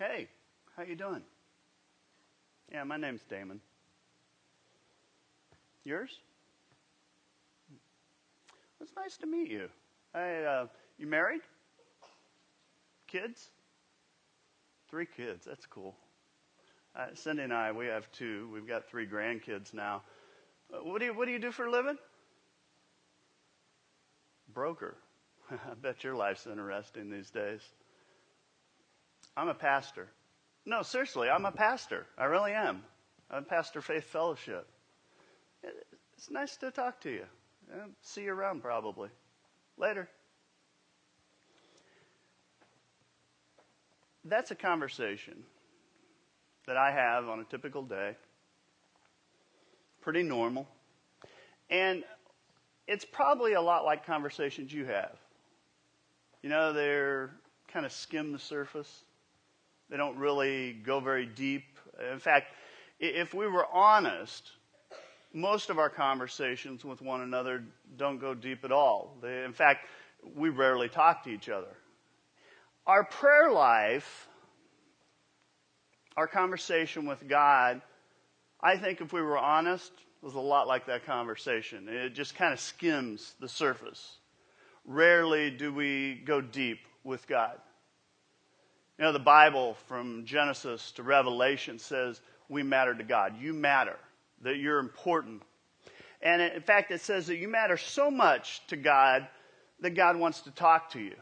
Hey, how you doing? Yeah, my name's Damon. Yours? It's nice to meet you. Hey, uh, you married? Kids? Three kids. That's cool. Uh, Cindy and I, we have two. We've got three grandkids now. Uh, what do you What do you do for a living? Broker. I bet your life's interesting these days. I'm a pastor. No, seriously, I'm a pastor. I really am. I'm Pastor Faith Fellowship. It's nice to talk to you. See you around probably. Later. That's a conversation that I have on a typical day. Pretty normal. And it's probably a lot like conversations you have. You know, they're kind of skim the surface. They don't really go very deep. In fact, if we were honest, most of our conversations with one another don't go deep at all. They, in fact, we rarely talk to each other. Our prayer life, our conversation with God, I think if we were honest, was a lot like that conversation. It just kind of skims the surface. Rarely do we go deep with God. You know, the Bible from Genesis to Revelation says we matter to God. You matter, that you're important. And in fact, it says that you matter so much to God that God wants to talk to you.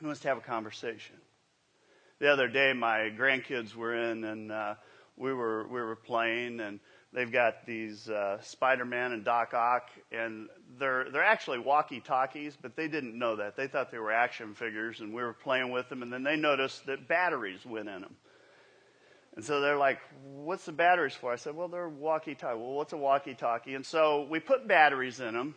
He wants to have a conversation. The other day, my grandkids were in, and uh, we were we were playing, and they've got these uh, Spider-Man and Doc Ock, and they're they're actually walkie-talkies, but they didn't know that. They thought they were action figures, and we were playing with them, and then they noticed that batteries went in them. And so they're like, "What's the batteries for?" I said, "Well, they're walkie-talkie." Well, what's a walkie-talkie? And so we put batteries in them,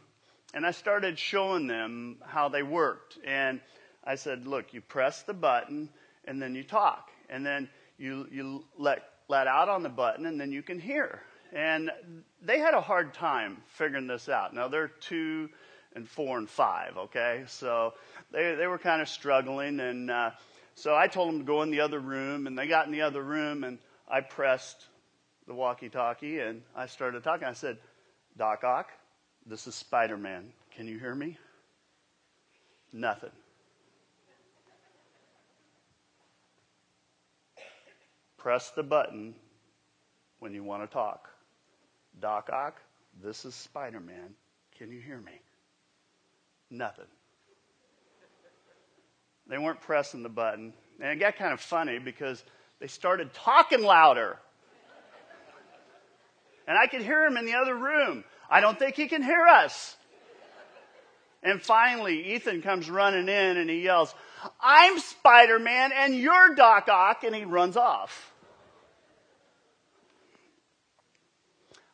and I started showing them how they worked. And I said, "Look, you press the button, and then you talk, and then you you let let out on the button, and then you can hear." And they had a hard time figuring this out. Now they're two and four and five, okay? So they, they were kind of struggling. And uh, so I told them to go in the other room, and they got in the other room, and I pressed the walkie talkie, and I started talking. I said, Doc Ock, this is Spider Man. Can you hear me? Nothing. Press the button when you want to talk. Doc Ock, this is Spider Man. Can you hear me? Nothing. They weren't pressing the button. And it got kind of funny because they started talking louder. And I could hear him in the other room. I don't think he can hear us. And finally, Ethan comes running in and he yells, I'm Spider Man and you're Doc Ock, and he runs off.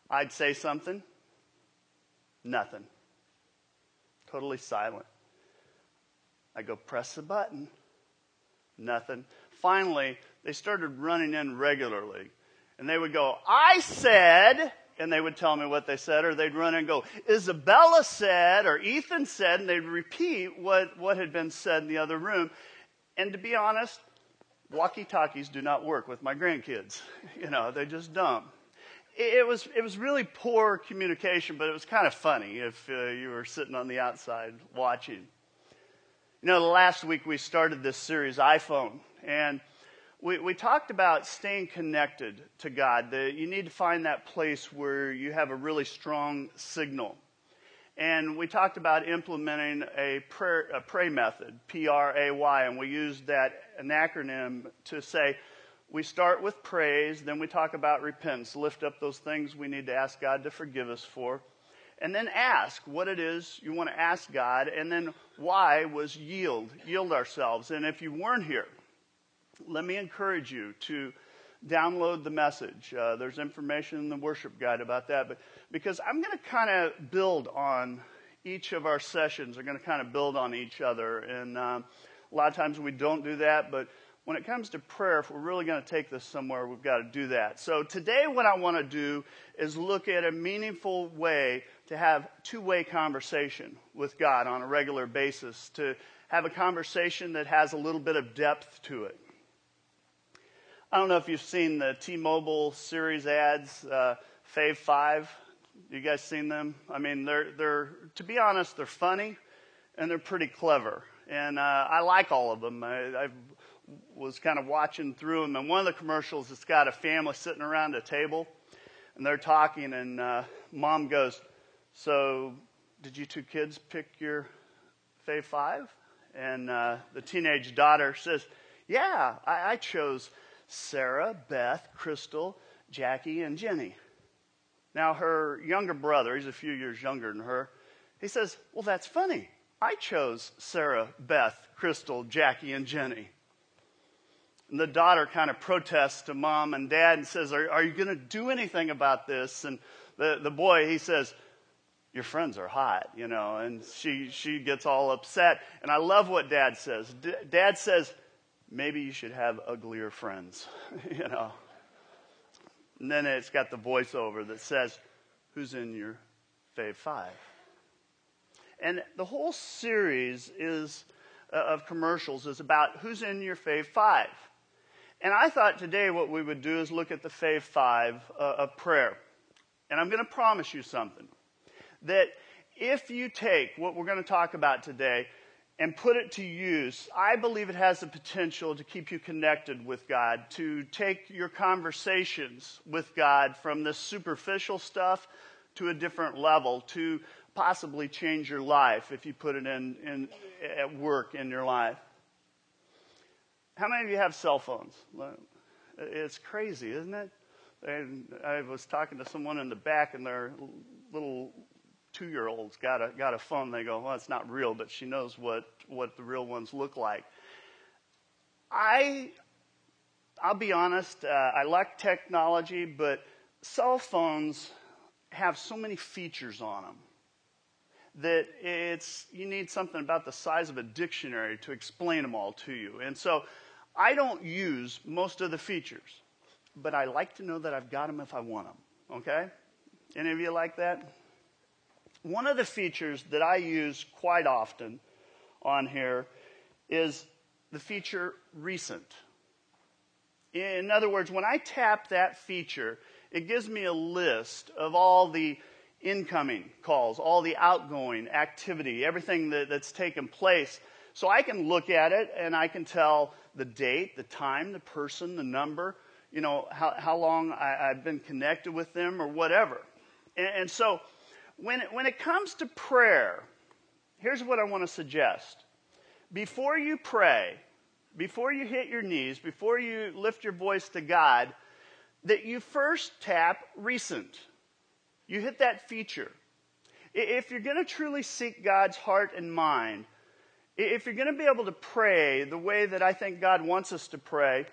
I'd say something. Nothing. Totally silent. I go press the button. Nothing. Finally, they started running in regularly. And they would go, I said, and they would tell me what they said, or they'd run in and go, Isabella said, or Ethan said, and they'd repeat what, what had been said in the other room. And to be honest, walkie talkies do not work with my grandkids. You know, they just don't it was it was really poor communication, but it was kind of funny if uh, you were sitting on the outside watching. You know, last week we started this series, iPhone, and we, we talked about staying connected to God. That you need to find that place where you have a really strong signal. And we talked about implementing a, prayer, a pray method, P R A Y, and we used that an acronym to say, we start with praise, then we talk about repentance, lift up those things we need to ask God to forgive us for, and then ask what it is you want to ask God, and then why was yield, yield ourselves. And if you weren't here, let me encourage you to download the message. Uh, there's information in the worship guide about that, but because I'm going to kind of build on each of our sessions, are going to kind of build on each other, and um, a lot of times we don't do that, but when it comes to prayer, if we're really going to take this somewhere, we've got to do that. So today, what I want to do is look at a meaningful way to have two way conversation with God on a regular basis, to have a conversation that has a little bit of depth to it. I don't know if you've seen the T Mobile series ads, uh, Fave 5. You guys seen them? I mean, they're, they're, to be honest, they're funny and they're pretty clever. And uh, I like all of them. I, I was kind of watching through them, and one of the commercials, it's got a family sitting around a table, and they're talking, and uh, mom goes, So, did you two kids pick your Fave 5? And uh, the teenage daughter says, Yeah, I, I chose Sarah, Beth, Crystal, Jackie, and Jenny. Now, her younger brother, he's a few years younger than her, he says, Well, that's funny. I chose Sarah, Beth, Crystal, Jackie, and Jenny. And the daughter kind of protests to mom and dad and says, Are, are you going to do anything about this? And the, the boy, he says, Your friends are hot, you know. And she, she gets all upset. And I love what dad says. D- dad says, Maybe you should have uglier friends, you know. And then it's got the voiceover that says, Who's in your fave five? And the whole series is, uh, of commercials is about who's in your fave five. And I thought today what we would do is look at the fave five uh, of prayer. And I'm going to promise you something that if you take what we're going to talk about today and put it to use, I believe it has the potential to keep you connected with God, to take your conversations with God from this superficial stuff to a different level, to possibly change your life if you put it in, in at work in your life. How many of you have cell phones? It's crazy, isn't it? And I was talking to someone in the back, and their little two-year-olds got a got a phone. They go, "Well, it's not real, but she knows what what the real ones look like." I, I'll be honest. Uh, I like technology, but cell phones have so many features on them that it's you need something about the size of a dictionary to explain them all to you. And so I don't use most of the features, but I like to know that I've got them if I want them. Okay? Any of you like that? One of the features that I use quite often on here is the feature recent. In other words, when I tap that feature, it gives me a list of all the incoming calls, all the outgoing activity, everything that, that's taken place. So I can look at it and I can tell the date, the time, the person, the number, you know, how, how long I, have been connected with them or whatever. And, and so when it, when it comes to prayer, here's what I want to suggest. Before you pray, before you hit your knees, before you lift your voice to God, that you first tap recent. You hit that feature. If you're going to truly seek God's heart and mind, if you're going to be able to pray the way that I think God wants us to pray,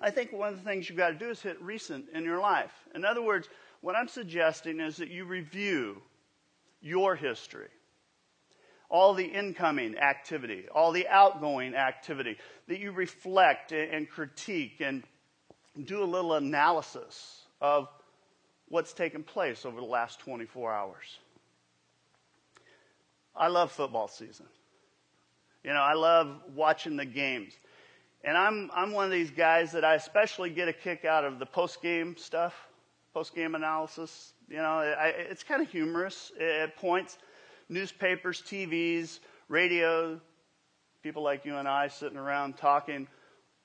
I think one of the things you've got to do is hit recent in your life. In other words, what I'm suggesting is that you review your history. All the incoming activity, all the outgoing activity, that you reflect and critique and do a little analysis of what's taken place over the last 24 hours. I love football season. You know, I love watching the games. And I'm, I'm one of these guys that I especially get a kick out of the post game stuff, post game analysis. You know, I, it's kind of humorous at points. Newspapers, TVs, radio, people like you and I sitting around talking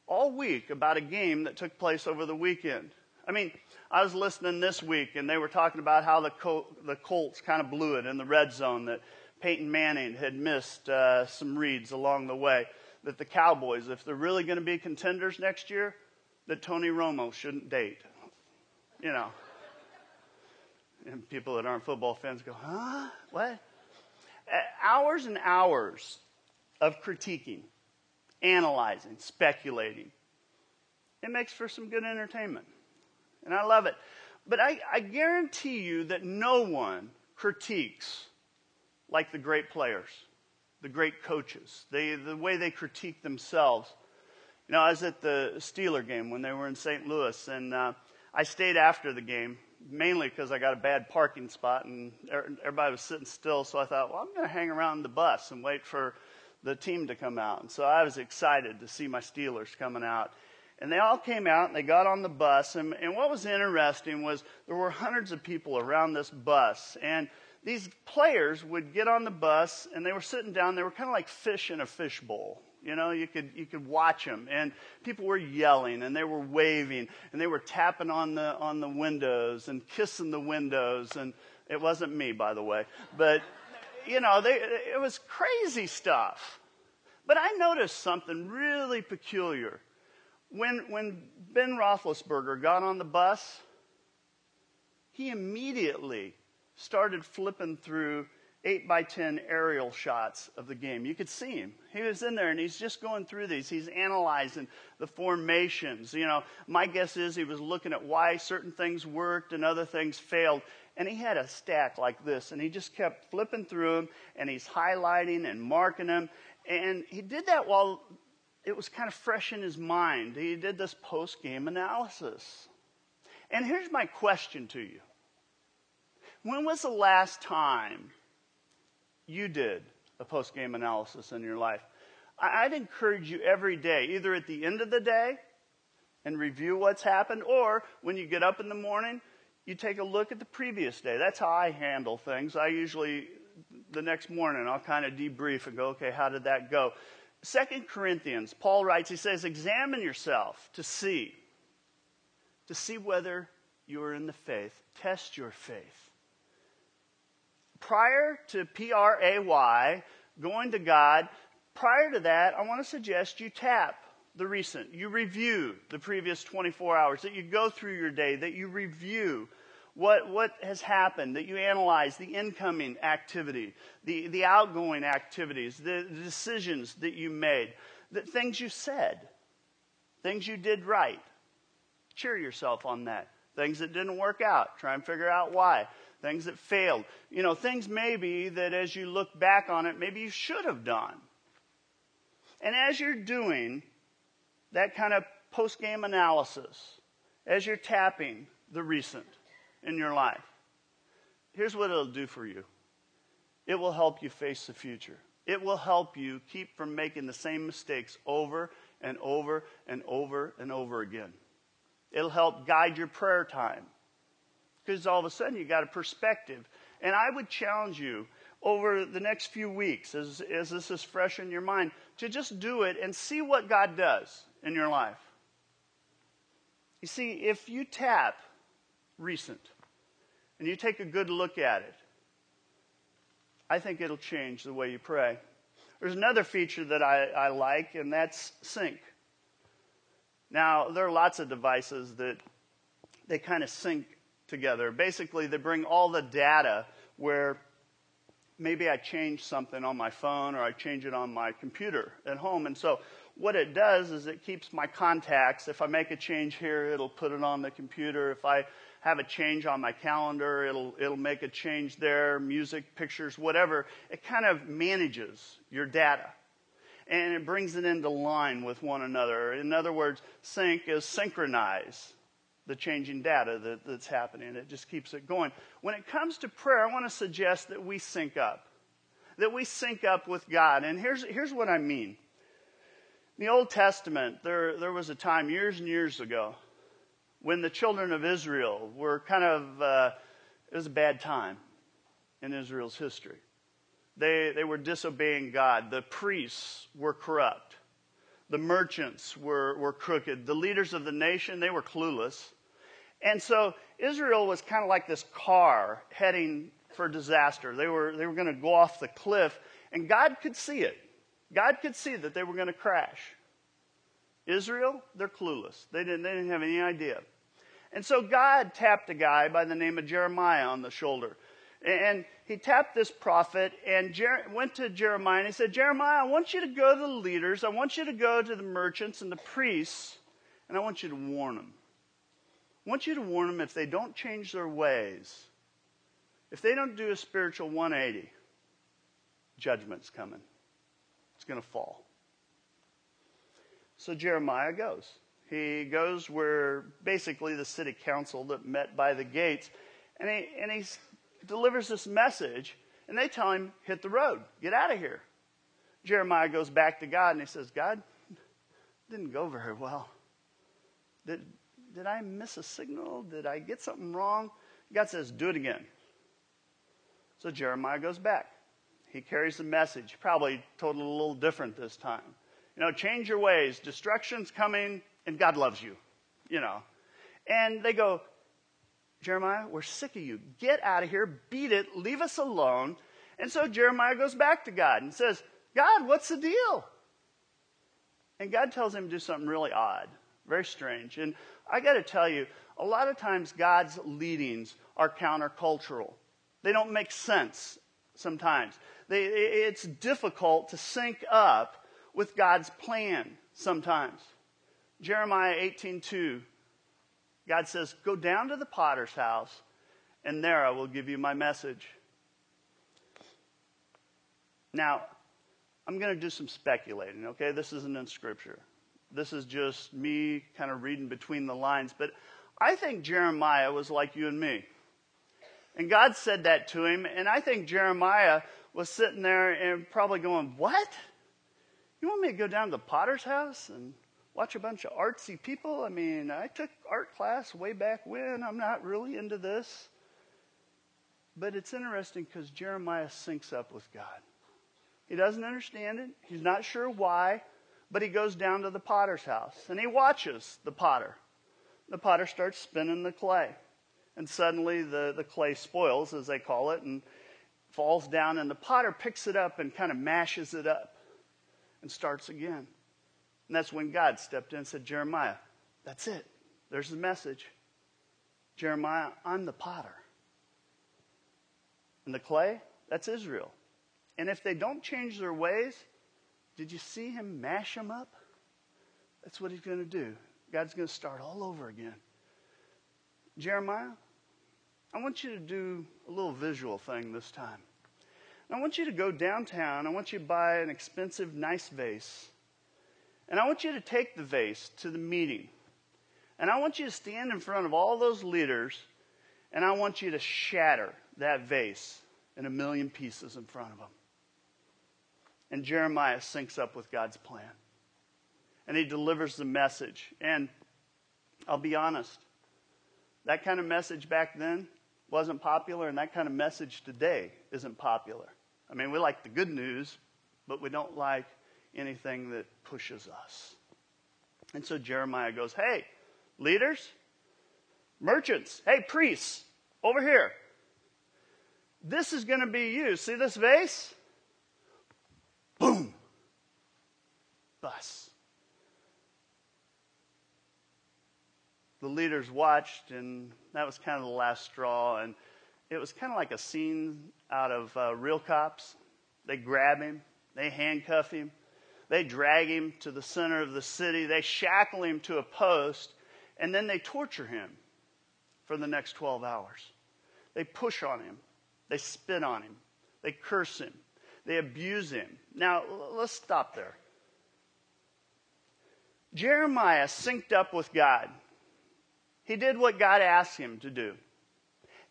all week about a game that took place over the weekend. I mean, I was listening this week, and they were talking about how the, Col- the Colts kind of blew it in the red zone, that Peyton Manning had missed uh, some reads along the way, that the Cowboys, if they're really going to be contenders next year, that Tony Romo shouldn't date. You know. And people that aren't football fans go, huh? What? Hours and hours of critiquing, analyzing, speculating. It makes for some good entertainment and I love it. But I, I guarantee you that no one critiques like the great players, the great coaches, they, the way they critique themselves. You know, I was at the Steeler game when they were in St. Louis, and uh, I stayed after the game mainly because I got a bad parking spot and er, everybody was sitting still. So I thought, well, I'm going to hang around the bus and wait for the team to come out. And so I was excited to see my Steelers coming out. And they all came out and they got on the bus. And, and what was interesting was there were hundreds of people around this bus. And these players would get on the bus and they were sitting down. They were kind of like fish in a fishbowl. You know, you could, you could watch them and people were yelling and they were waving and they were tapping on the, on the windows and kissing the windows. And it wasn't me, by the way, but you know, they, it was crazy stuff. But I noticed something really peculiar. When, when Ben Roethlisberger got on the bus, he immediately started flipping through 8 by 10 aerial shots of the game. You could see him. He was in there and he's just going through these. He's analyzing the formations. You know, my guess is he was looking at why certain things worked and other things failed. And he had a stack like this and he just kept flipping through them and he's highlighting and marking them. And he did that while it was kind of fresh in his mind. He did this post game analysis. And here's my question to you When was the last time you did a post game analysis in your life? I'd encourage you every day, either at the end of the day and review what's happened, or when you get up in the morning, you take a look at the previous day. That's how I handle things. I usually, the next morning, I'll kind of debrief and go, okay, how did that go? Second Corinthians, Paul writes, he says, examine yourself to see, to see whether you are in the faith. Test your faith. Prior to P R A Y, going to God, prior to that, I want to suggest you tap the recent, you review the previous 24 hours, that you go through your day, that you review what, what has happened, that you analyze the incoming activity, the, the outgoing activities, the, the decisions that you made, the things you said, things you did right. Cheer yourself on that. Things that didn't work out, try and figure out why. Things that failed. You know, things maybe that as you look back on it, maybe you should have done. And as you're doing that kind of post game analysis, as you're tapping the recent, in your life. Here's what it'll do for you it will help you face the future. It will help you keep from making the same mistakes over and over and over and over again. It'll help guide your prayer time because all of a sudden you got a perspective. And I would challenge you over the next few weeks, as, as this is fresh in your mind, to just do it and see what God does in your life. You see, if you tap recent, and you take a good look at it, I think it'll change the way you pray. There's another feature that I, I like, and that's sync. Now, there are lots of devices that they kind of sync together. Basically, they bring all the data where maybe I change something on my phone or I change it on my computer at home. And so what it does is it keeps my contacts. If I make a change here, it'll put it on the computer. If I have a change on my calendar, it'll, it'll make a change there, music, pictures, whatever. It kind of manages your data. And it brings it into line with one another. In other words, sync is synchronize the changing data that, that's happening. It just keeps it going. When it comes to prayer, I want to suggest that we sync up. That we sync up with God. And here's, here's what I mean. In the Old Testament, there, there was a time years and years ago when the children of Israel were kind of, uh, it was a bad time in Israel's history. They, they were disobeying God. The priests were corrupt. The merchants were, were crooked. The leaders of the nation, they were clueless. And so Israel was kind of like this car heading for disaster. They were, they were going to go off the cliff, and God could see it. God could see that they were going to crash. Israel, they're clueless. They didn't, they didn't have any idea. And so God tapped a guy by the name of Jeremiah on the shoulder. And he tapped this prophet and Jer- went to Jeremiah and he said, Jeremiah, I want you to go to the leaders, I want you to go to the merchants and the priests, and I want you to warn them. I want you to warn them if they don't change their ways, if they don't do a spiritual 180, judgment's coming. It's going to fall. So Jeremiah goes. He goes where basically the city council that met by the gates, and he, and he delivers this message, and they tell him, hit the road, get out of here. Jeremiah goes back to God and he says, God, didn't go very well. Did, did I miss a signal? Did I get something wrong? God says, do it again. So Jeremiah goes back. He carries the message, probably it a little different this time. Know, change your ways. Destruction's coming, and God loves you. You know. And they go, Jeremiah, we're sick of you. Get out of here, beat it, leave us alone. And so Jeremiah goes back to God and says, God, what's the deal? And God tells him to do something really odd, very strange. And I got to tell you, a lot of times God's leadings are countercultural. They don't make sense sometimes. They, it's difficult to sync up with God's plan sometimes. Jeremiah 18:2 God says, "Go down to the potter's house, and there I will give you my message." Now, I'm going to do some speculating, okay? This isn't in Scripture. This is just me kind of reading between the lines. But I think Jeremiah was like you and me. And God said that to him. And I think Jeremiah was sitting there and probably going, What? You want me to go down to the potter's house and watch a bunch of artsy people? I mean, I took art class way back when. I'm not really into this. But it's interesting because Jeremiah syncs up with God. He doesn't understand it. He's not sure why, but he goes down to the potter's house and he watches the potter. The potter starts spinning the clay. And suddenly the, the clay spoils, as they call it, and falls down, and the potter picks it up and kind of mashes it up and starts again. And that's when God stepped in and said, Jeremiah, that's it. There's the message. Jeremiah, I'm the potter. And the clay, that's Israel. And if they don't change their ways, did you see him mash them up? That's what he's going to do. God's going to start all over again. Jeremiah, I want you to do a little visual thing this time. I want you to go downtown. I want you to buy an expensive, nice vase. And I want you to take the vase to the meeting. And I want you to stand in front of all those leaders and I want you to shatter that vase in a million pieces in front of them. And Jeremiah syncs up with God's plan. And he delivers the message. And I'll be honest, that kind of message back then wasn't popular, and that kind of message today isn't popular. I mean, we like the good news, but we don't like anything that pushes us. And so Jeremiah goes, Hey, leaders, merchants, hey, priests, over here. This is going to be you. See this vase? Boom. Bus. The leaders watched, and that was kind of the last straw. And it was kind of like a scene out of uh, Real Cops. They grab him, they handcuff him, they drag him to the center of the city, they shackle him to a post, and then they torture him for the next 12 hours. They push on him, they spit on him, they curse him, they abuse him. Now, let's stop there. Jeremiah synced up with God. He did what God asked him to do.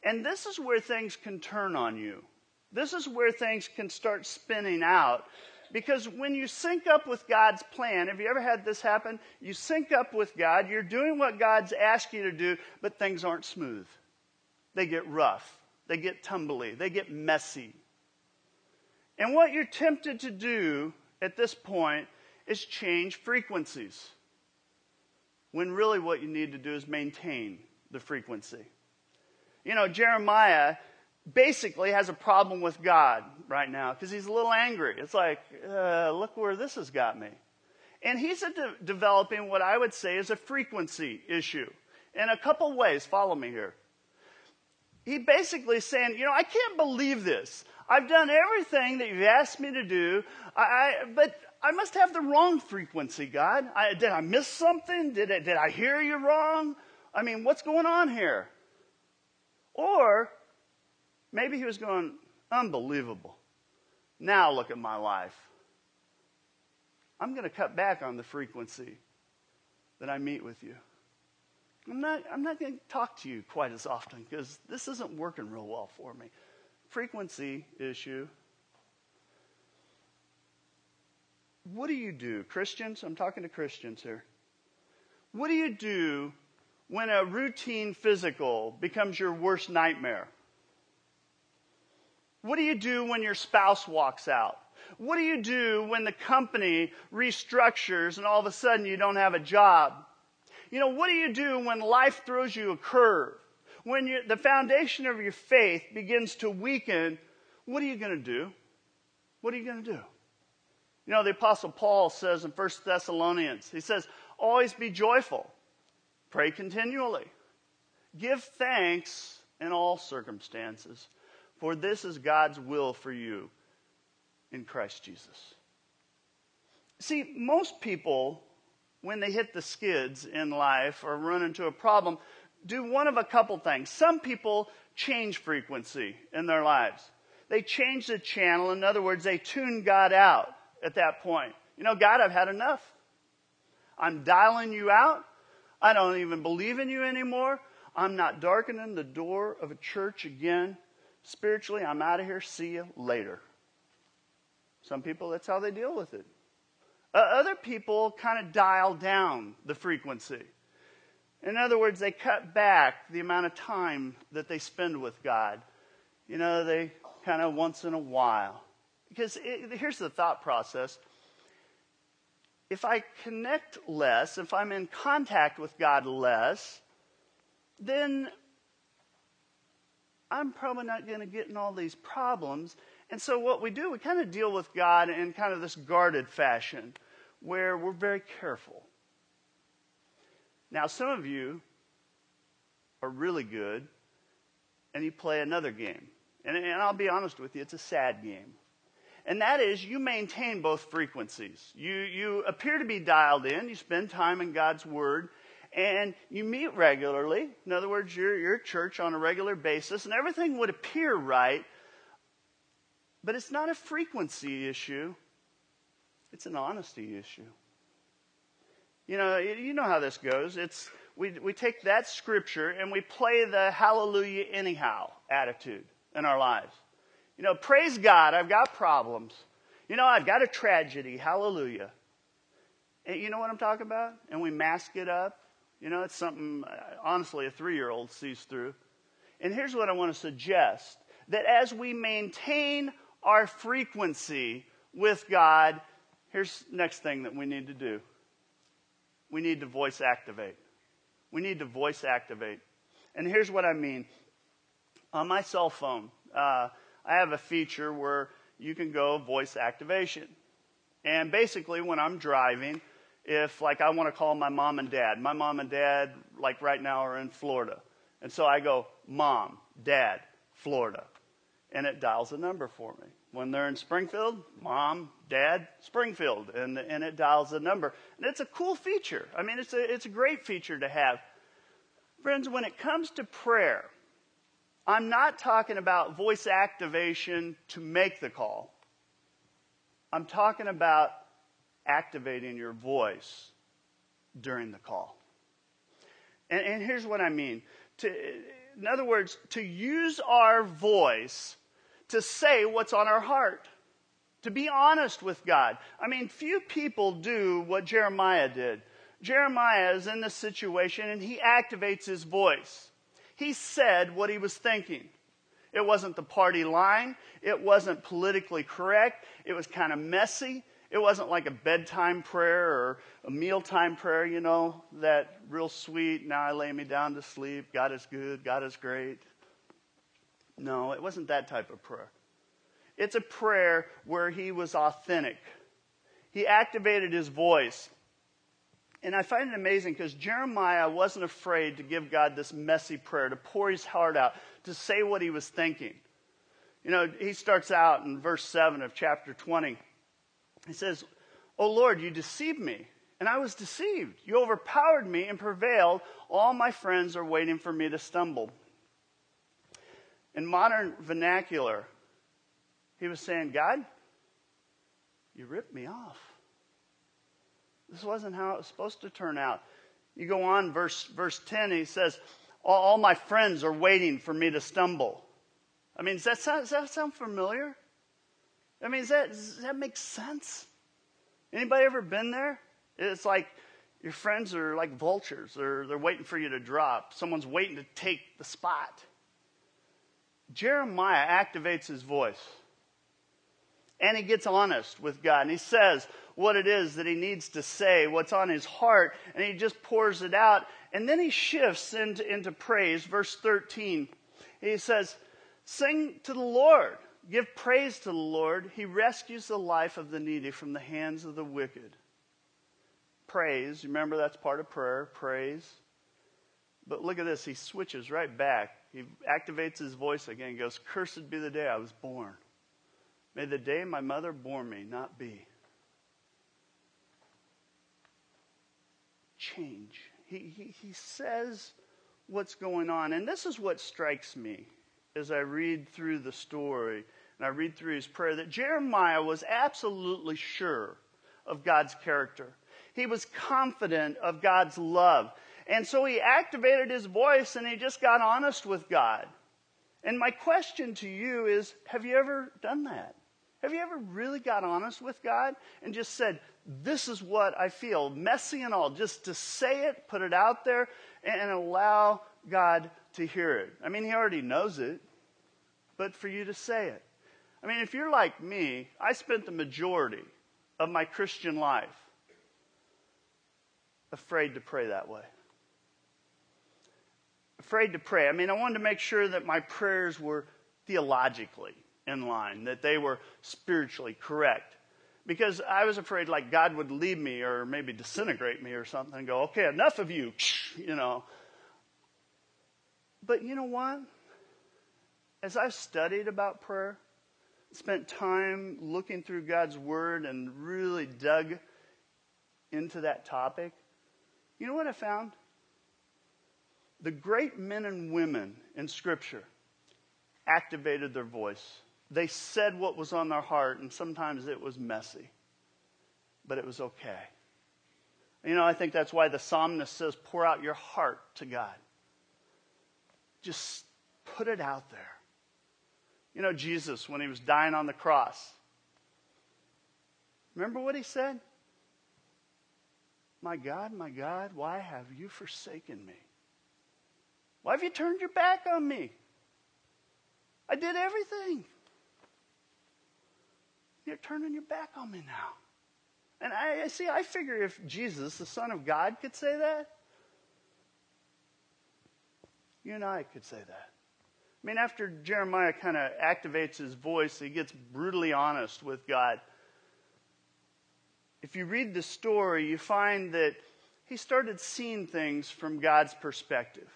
And this is where things can turn on you. This is where things can start spinning out. Because when you sync up with God's plan, have you ever had this happen? You sync up with God, you're doing what God's asked you to do, but things aren't smooth. They get rough, they get tumbly, they get messy. And what you're tempted to do at this point is change frequencies. When really what you need to do is maintain the frequency. You know, Jeremiah basically has a problem with God right now because he's a little angry. It's like, uh, look where this has got me. And he's de- developing what I would say is a frequency issue in a couple ways. Follow me here. He basically saying, you know, I can't believe this. I've done everything that you've asked me to do, I, I, but I must have the wrong frequency, God. I, did I miss something? Did, did I hear you wrong? I mean, what's going on here? Or maybe he was going, unbelievable. Now look at my life. I'm going to cut back on the frequency. that I meet with you. I'm not, I'm not going to talk to you quite as often because this isn't working real well for me. Frequency issue. What do you do? Christians, I'm talking to Christians here. What do you do when a routine physical becomes your worst nightmare? What do you do when your spouse walks out? What do you do when the company restructures and all of a sudden you don't have a job? You know, what do you do when life throws you a curve? When you, the foundation of your faith begins to weaken, what are you going to do? What are you going to do? You know, the Apostle Paul says in 1 Thessalonians, he says, always be joyful, pray continually, give thanks in all circumstances, for this is God's will for you in Christ Jesus. See, most people, when they hit the skids in life or run into a problem, do one of a couple things. Some people change frequency in their lives. They change the channel. In other words, they tune God out at that point. You know, God, I've had enough. I'm dialing you out. I don't even believe in you anymore. I'm not darkening the door of a church again. Spiritually, I'm out of here. See you later. Some people, that's how they deal with it. Uh, other people kind of dial down the frequency. In other words, they cut back the amount of time that they spend with God. You know, they kind of once in a while. Because it, here's the thought process if I connect less, if I'm in contact with God less, then I'm probably not going to get in all these problems. And so, what we do, we kind of deal with God in kind of this guarded fashion where we're very careful. Now, some of you are really good and you play another game. And, and I'll be honest with you, it's a sad game. And that is you maintain both frequencies. You, you appear to be dialed in, you spend time in God's Word, and you meet regularly. In other words, you're, you're at church on a regular basis, and everything would appear right but it's not a frequency issue, it's an honesty issue. You know, you know how this goes. It's we, we take that scripture and we play the hallelujah anyhow attitude in our lives. You know, praise God, I've got problems. You know, I've got a tragedy. Hallelujah. And you know what I'm talking about? And we mask it up. You know, it's something, honestly, a three year old sees through. And here's what I want to suggest that as we maintain our frequency with God, here's next thing that we need to do we need to voice activate. We need to voice activate. And here's what I mean on my cell phone, uh, I have a feature where you can go voice activation. And basically, when I'm driving, if like I want to call my mom and dad, my mom and dad, like right now, are in Florida. And so I go, Mom, Dad, Florida and it dials a number for me. When they're in Springfield, mom, dad, Springfield, and, and it dials a number. And it's a cool feature. I mean, it's a, it's a great feature to have. Friends, when it comes to prayer, I'm not talking about voice activation to make the call. I'm talking about activating your voice during the call. And, and here's what I mean. To, in other words, to use our voice to say what's on our heart, to be honest with God. I mean, few people do what Jeremiah did. Jeremiah is in this situation and he activates his voice. He said what he was thinking. It wasn't the party line. It wasn't politically correct. It was kind of messy. It wasn't like a bedtime prayer or a mealtime prayer, you know, that real sweet, now I lay me down to sleep, God is good, God is great. No, it wasn't that type of prayer. It's a prayer where he was authentic. He activated his voice. And I find it amazing because Jeremiah wasn't afraid to give God this messy prayer, to pour his heart out, to say what he was thinking. You know, he starts out in verse 7 of chapter 20. He says, Oh Lord, you deceived me, and I was deceived. You overpowered me and prevailed. All my friends are waiting for me to stumble. In modern vernacular, he was saying, God, you ripped me off. This wasn't how it was supposed to turn out. You go on, verse, verse 10, he says, all, all my friends are waiting for me to stumble. I mean, does that sound, does that sound familiar? I mean, that, does that make sense? Anybody ever been there? It's like your friends are like vultures. They're, they're waiting for you to drop. Someone's waiting to take the spot. Jeremiah activates his voice. And he gets honest with God. And he says what it is that he needs to say, what's on his heart, and he just pours it out. And then he shifts into, into praise. Verse 13, he says, Sing to the Lord. Give praise to the Lord. He rescues the life of the needy from the hands of the wicked. Praise, remember that's part of prayer, praise. But look at this, he switches right back. He activates his voice again goes, Cursed be the day I was born. May the day my mother bore me not be. Change. He, he, he says what's going on. And this is what strikes me as I read through the story and I read through his prayer that Jeremiah was absolutely sure of God's character. He was confident of God's love. And so he activated his voice and he just got honest with God. And my question to you is have you ever done that? Have you ever really got honest with God and just said, This is what I feel, messy and all, just to say it, put it out there, and allow God to hear it? I mean, He already knows it, but for you to say it. I mean, if you're like me, I spent the majority of my Christian life afraid to pray that way. Afraid to pray. I mean, I wanted to make sure that my prayers were theologically in line, that they were spiritually correct. Because I was afraid like God would leave me or maybe disintegrate me or something and go, okay, enough of you, you know. But you know what? As I've studied about prayer, spent time looking through God's Word and really dug into that topic, you know what I found? The great men and women in Scripture activated their voice. They said what was on their heart, and sometimes it was messy, but it was okay. You know, I think that's why the psalmist says, pour out your heart to God. Just put it out there. You know, Jesus, when he was dying on the cross, remember what he said? My God, my God, why have you forsaken me? Why have you turned your back on me? I did everything. You're turning your back on me now. And I, I see, I figure if Jesus, the Son of God, could say that, you and I could say that. I mean, after Jeremiah kind of activates his voice, he gets brutally honest with God if you read the story, you find that he started seeing things from God's perspective.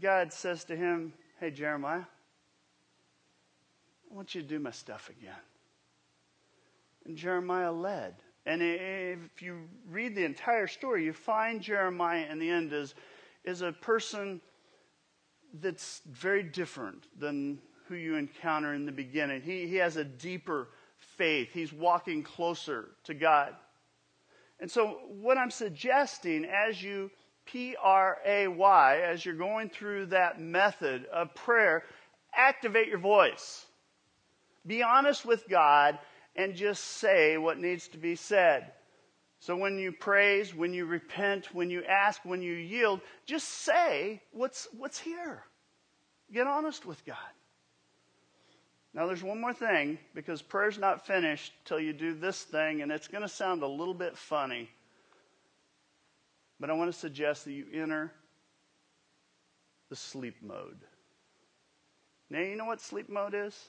God says to him, Hey, Jeremiah, I want you to do my stuff again. And Jeremiah led. And if you read the entire story, you find Jeremiah in the end is, is a person that's very different than who you encounter in the beginning. He, he has a deeper faith. He's walking closer to God. And so, what I'm suggesting as you P R A Y, as you're going through that method of prayer, activate your voice. Be honest with God and just say what needs to be said. So, when you praise, when you repent, when you ask, when you yield, just say what's, what's here. Get honest with God. Now, there's one more thing because prayer's not finished till you do this thing, and it's going to sound a little bit funny. But I want to suggest that you enter the sleep mode. Now, you know what sleep mode is?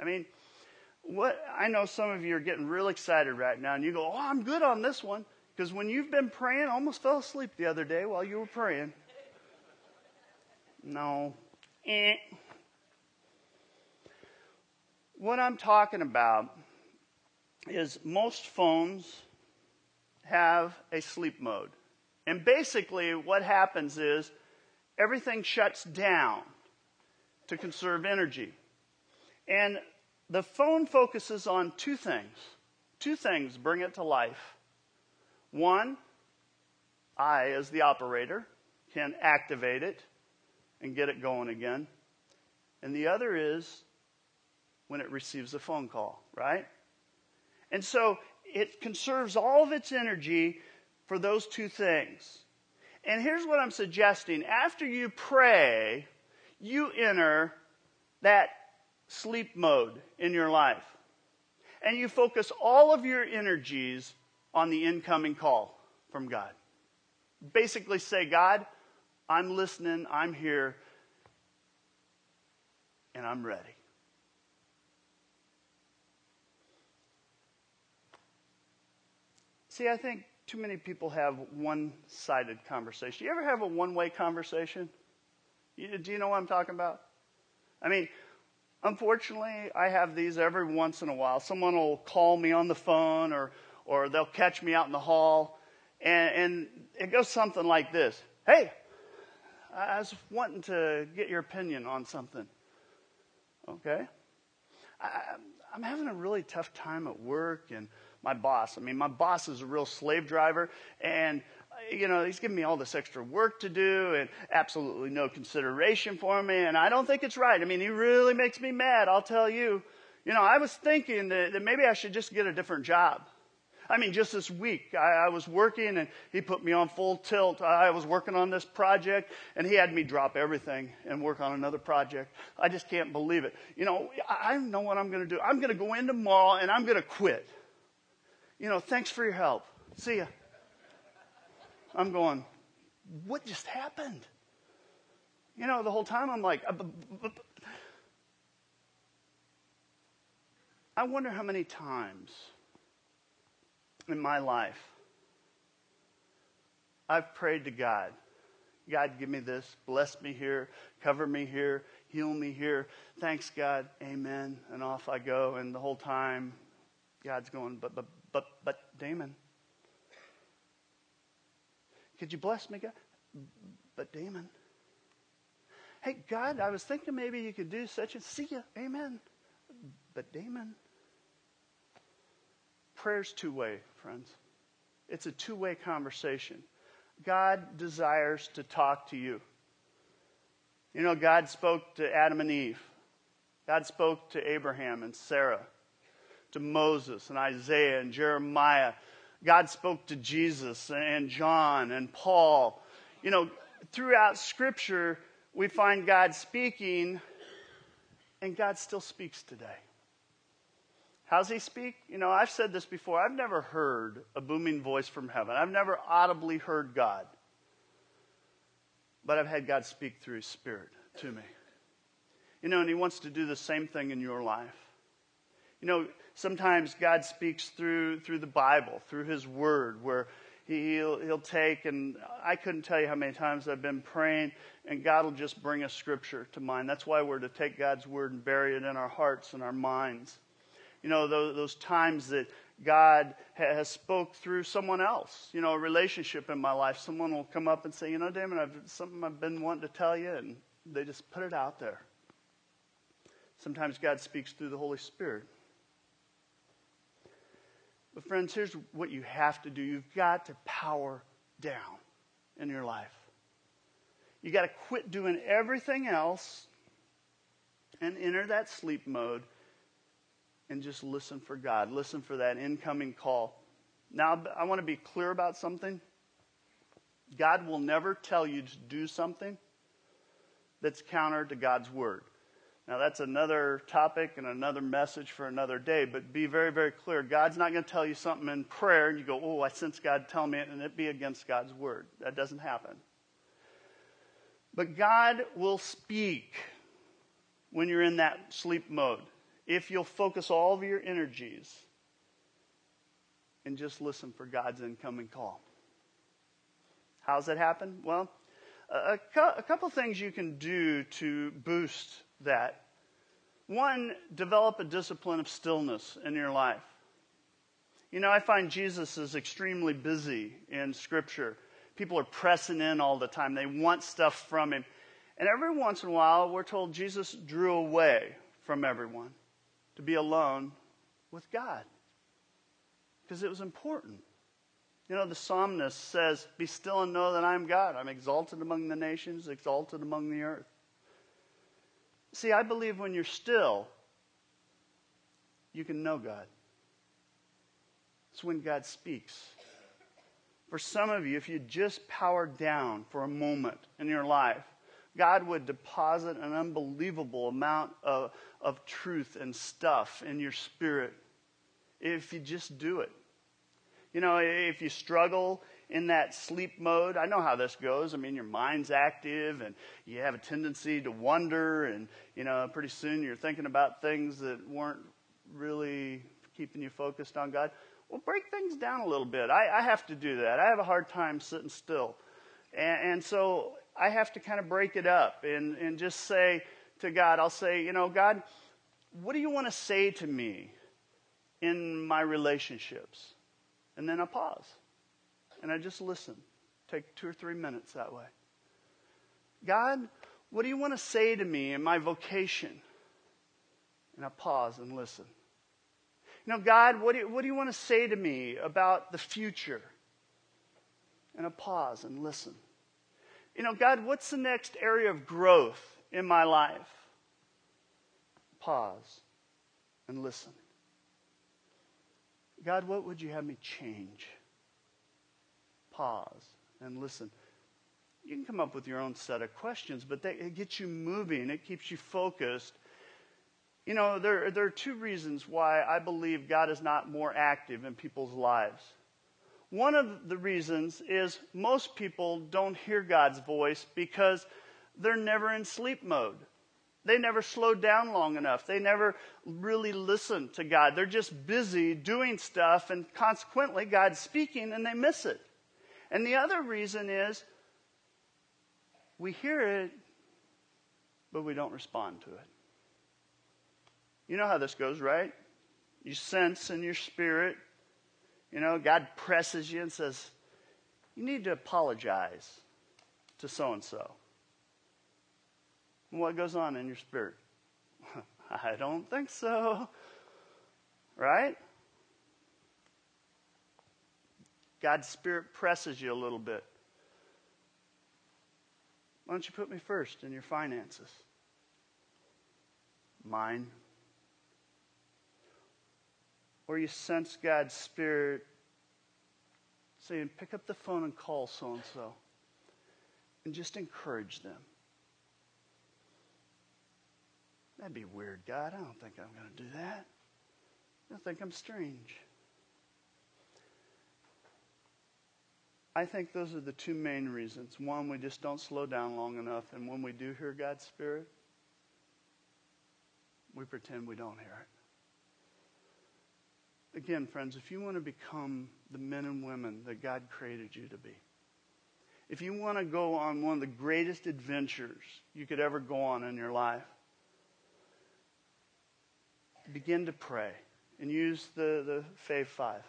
I mean, what I know some of you are getting real excited right now, and you go, "Oh, I'm good on this one," because when you've been praying, I almost fell asleep the other day while you were praying. No, eh. What I'm talking about is most phones have a sleep mode. And basically, what happens is everything shuts down to conserve energy. And the phone focuses on two things. Two things bring it to life. One, I, as the operator, can activate it and get it going again. And the other is when it receives a phone call, right? And so it conserves all of its energy for those two things. And here's what I'm suggesting after you pray, you enter that sleep mode in your life. And you focus all of your energies on the incoming call from God. Basically, say, God, I'm listening, I'm here, and I'm ready. See, I think too many people have one sided conversation. You ever have a one way conversation? You, do you know what I'm talking about? I mean, unfortunately, I have these every once in a while. Someone will call me on the phone or, or they'll catch me out in the hall, and, and it goes something like this Hey, I was wanting to get your opinion on something. Okay? I, I'm having a really tough time at work and my boss. I mean, my boss is a real slave driver, and you know, he's giving me all this extra work to do and absolutely no consideration for me, and I don't think it's right. I mean, he really makes me mad, I'll tell you. You know, I was thinking that, that maybe I should just get a different job. I mean, just this week, I, I, was working and he put me on full tilt. I was working on this project and he had me drop everything and work on another project. I just can't believe it. You know, I, I know what I'm going to do. I'm going to go in tomorrow and I'm going to quit you know, thanks for your help. See ya. I'm going, what just happened? You know, the whole time I'm like, uh, I wonder how many times in my life I've prayed to God, God, give me this, bless me here, cover me here, heal me here. Thanks, God, amen. And off I go. And the whole time, God's going, but, but, but, but, Damon, could you bless me, God? But, Damon, hey, God, I was thinking maybe you could do such and see you. Amen. But, Damon, prayer's two way, friends. It's a two way conversation. God desires to talk to you. You know, God spoke to Adam and Eve. God spoke to Abraham and Sarah to Moses and Isaiah and Jeremiah. God spoke to Jesus and John and Paul. You know, throughout Scripture, we find God speaking, and God still speaks today. How's he speak? You know, I've said this before. I've never heard a booming voice from heaven. I've never audibly heard God. But I've had God speak through his spirit to me. You know, and he wants to do the same thing in your life. You know, sometimes God speaks through, through the Bible, through His Word, where he'll, he'll take, and I couldn't tell you how many times I've been praying, and God will just bring a scripture to mind. That's why we're to take God's Word and bury it in our hearts and our minds. You know, those, those times that God has spoke through someone else, you know, a relationship in my life. Someone will come up and say, you know, Damon, I've something I've been wanting to tell you, and they just put it out there. Sometimes God speaks through the Holy Spirit. But, friends, here's what you have to do you've got to power down in your life. You got to quit doing everything else and enter that sleep mode and just listen for God. Listen for that incoming call. Now, I want to be clear about something. God will never tell you to do something that's counter to God's word. Now, that's another topic and another message for another day, but be very, very clear. God's not going to tell you something in prayer and you go, oh, I sense God telling me it, and it be against God's word. That doesn't happen. But God will speak when you're in that sleep mode if you'll focus all of your energies and just listen for God's incoming call. How's that happen? Well, a, a couple things you can do to boost that. One, develop a discipline of stillness in your life. You know, I find Jesus is extremely busy in Scripture. People are pressing in all the time, they want stuff from him. And every once in a while, we're told Jesus drew away from everyone to be alone with God because it was important. You know, the psalmist says, Be still and know that I am God. I'm exalted among the nations, exalted among the earth. See, I believe when you're still, you can know God. It's when God speaks. For some of you, if you just power down for a moment in your life, God would deposit an unbelievable amount of, of truth and stuff in your spirit if you just do it. You know, if you struggle in that sleep mode, I know how this goes. I mean, your mind's active and you have a tendency to wonder, and, you know, pretty soon you're thinking about things that weren't really keeping you focused on God. Well, break things down a little bit. I, I have to do that. I have a hard time sitting still. And, and so I have to kind of break it up and, and just say to God, I'll say, you know, God, what do you want to say to me in my relationships? And then I pause and I just listen. Take two or three minutes that way. God, what do you want to say to me in my vocation? And I pause and listen. You know, God, what do you, what do you want to say to me about the future? And I pause and listen. You know, God, what's the next area of growth in my life? Pause and listen. God, what would you have me change? Pause and listen. You can come up with your own set of questions, but they, it gets you moving, it keeps you focused. You know, there, there are two reasons why I believe God is not more active in people's lives. One of the reasons is most people don't hear God's voice because they're never in sleep mode. They never slow down long enough. They never really listen to God. They're just busy doing stuff, and consequently, God's speaking and they miss it. And the other reason is we hear it, but we don't respond to it. You know how this goes, right? You sense in your spirit, you know, God presses you and says, You need to apologize to so and so. What goes on in your spirit? I don't think so. Right? God's Spirit presses you a little bit. Why don't you put me first in your finances? Mine. Or you sense God's Spirit saying, pick up the phone and call so and so. And just encourage them. That'd be weird, God. I don't think I'm going to do that. I think I'm strange. I think those are the two main reasons. One, we just don't slow down long enough. And when we do hear God's Spirit, we pretend we don't hear it. Again, friends, if you want to become the men and women that God created you to be, if you want to go on one of the greatest adventures you could ever go on in your life, begin to pray and use the, the Fave 5.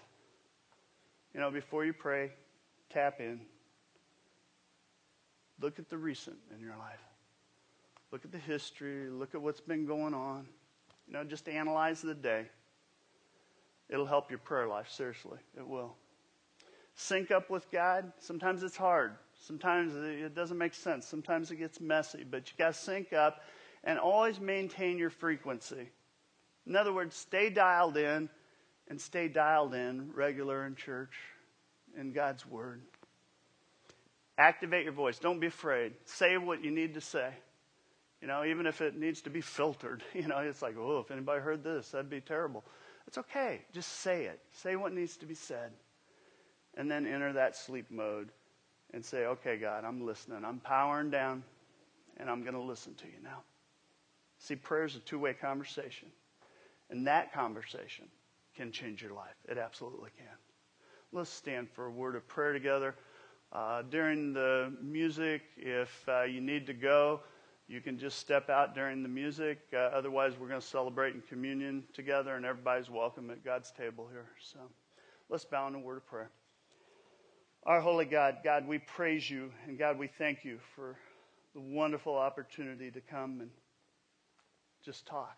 You know, before you pray, tap in. Look at the recent in your life. Look at the history. Look at what's been going on. You know, just analyze the day. It'll help your prayer life, seriously. It will. Sync up with God. Sometimes it's hard. Sometimes it doesn't make sense. Sometimes it gets messy. But you got to sync up and always maintain your frequency. In other words, stay dialed in and stay dialed in regular in church, in God's Word. Activate your voice. Don't be afraid. Say what you need to say. You know, even if it needs to be filtered. You know, it's like, oh, if anybody heard this, that'd be terrible. It's okay. Just say it. Say what needs to be said. And then enter that sleep mode and say, okay, God, I'm listening. I'm powering down, and I'm going to listen to you now. See, prayer is a two way conversation. And that conversation can change your life. It absolutely can. Let's stand for a word of prayer together. Uh, during the music, if uh, you need to go, you can just step out during the music. Uh, otherwise, we're going to celebrate in communion together, and everybody's welcome at God's table here. So let's bow in a word of prayer. Our holy God, God, we praise you, and God, we thank you for the wonderful opportunity to come and just talk.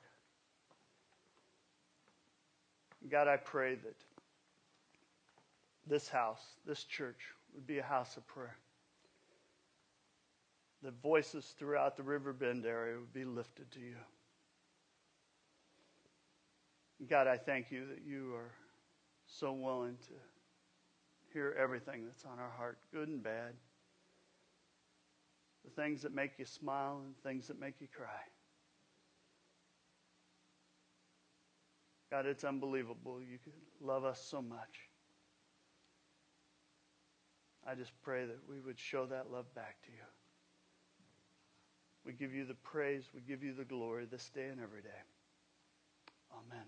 God, I pray that this house, this church, would be a house of prayer. The voices throughout the Riverbend area would be lifted to you. God, I thank you that you are so willing to hear everything that's on our heart, good and bad. The things that make you smile and things that make you cry. God, it's unbelievable. You could love us so much. I just pray that we would show that love back to you. We give you the praise, we give you the glory this day and every day. Amen.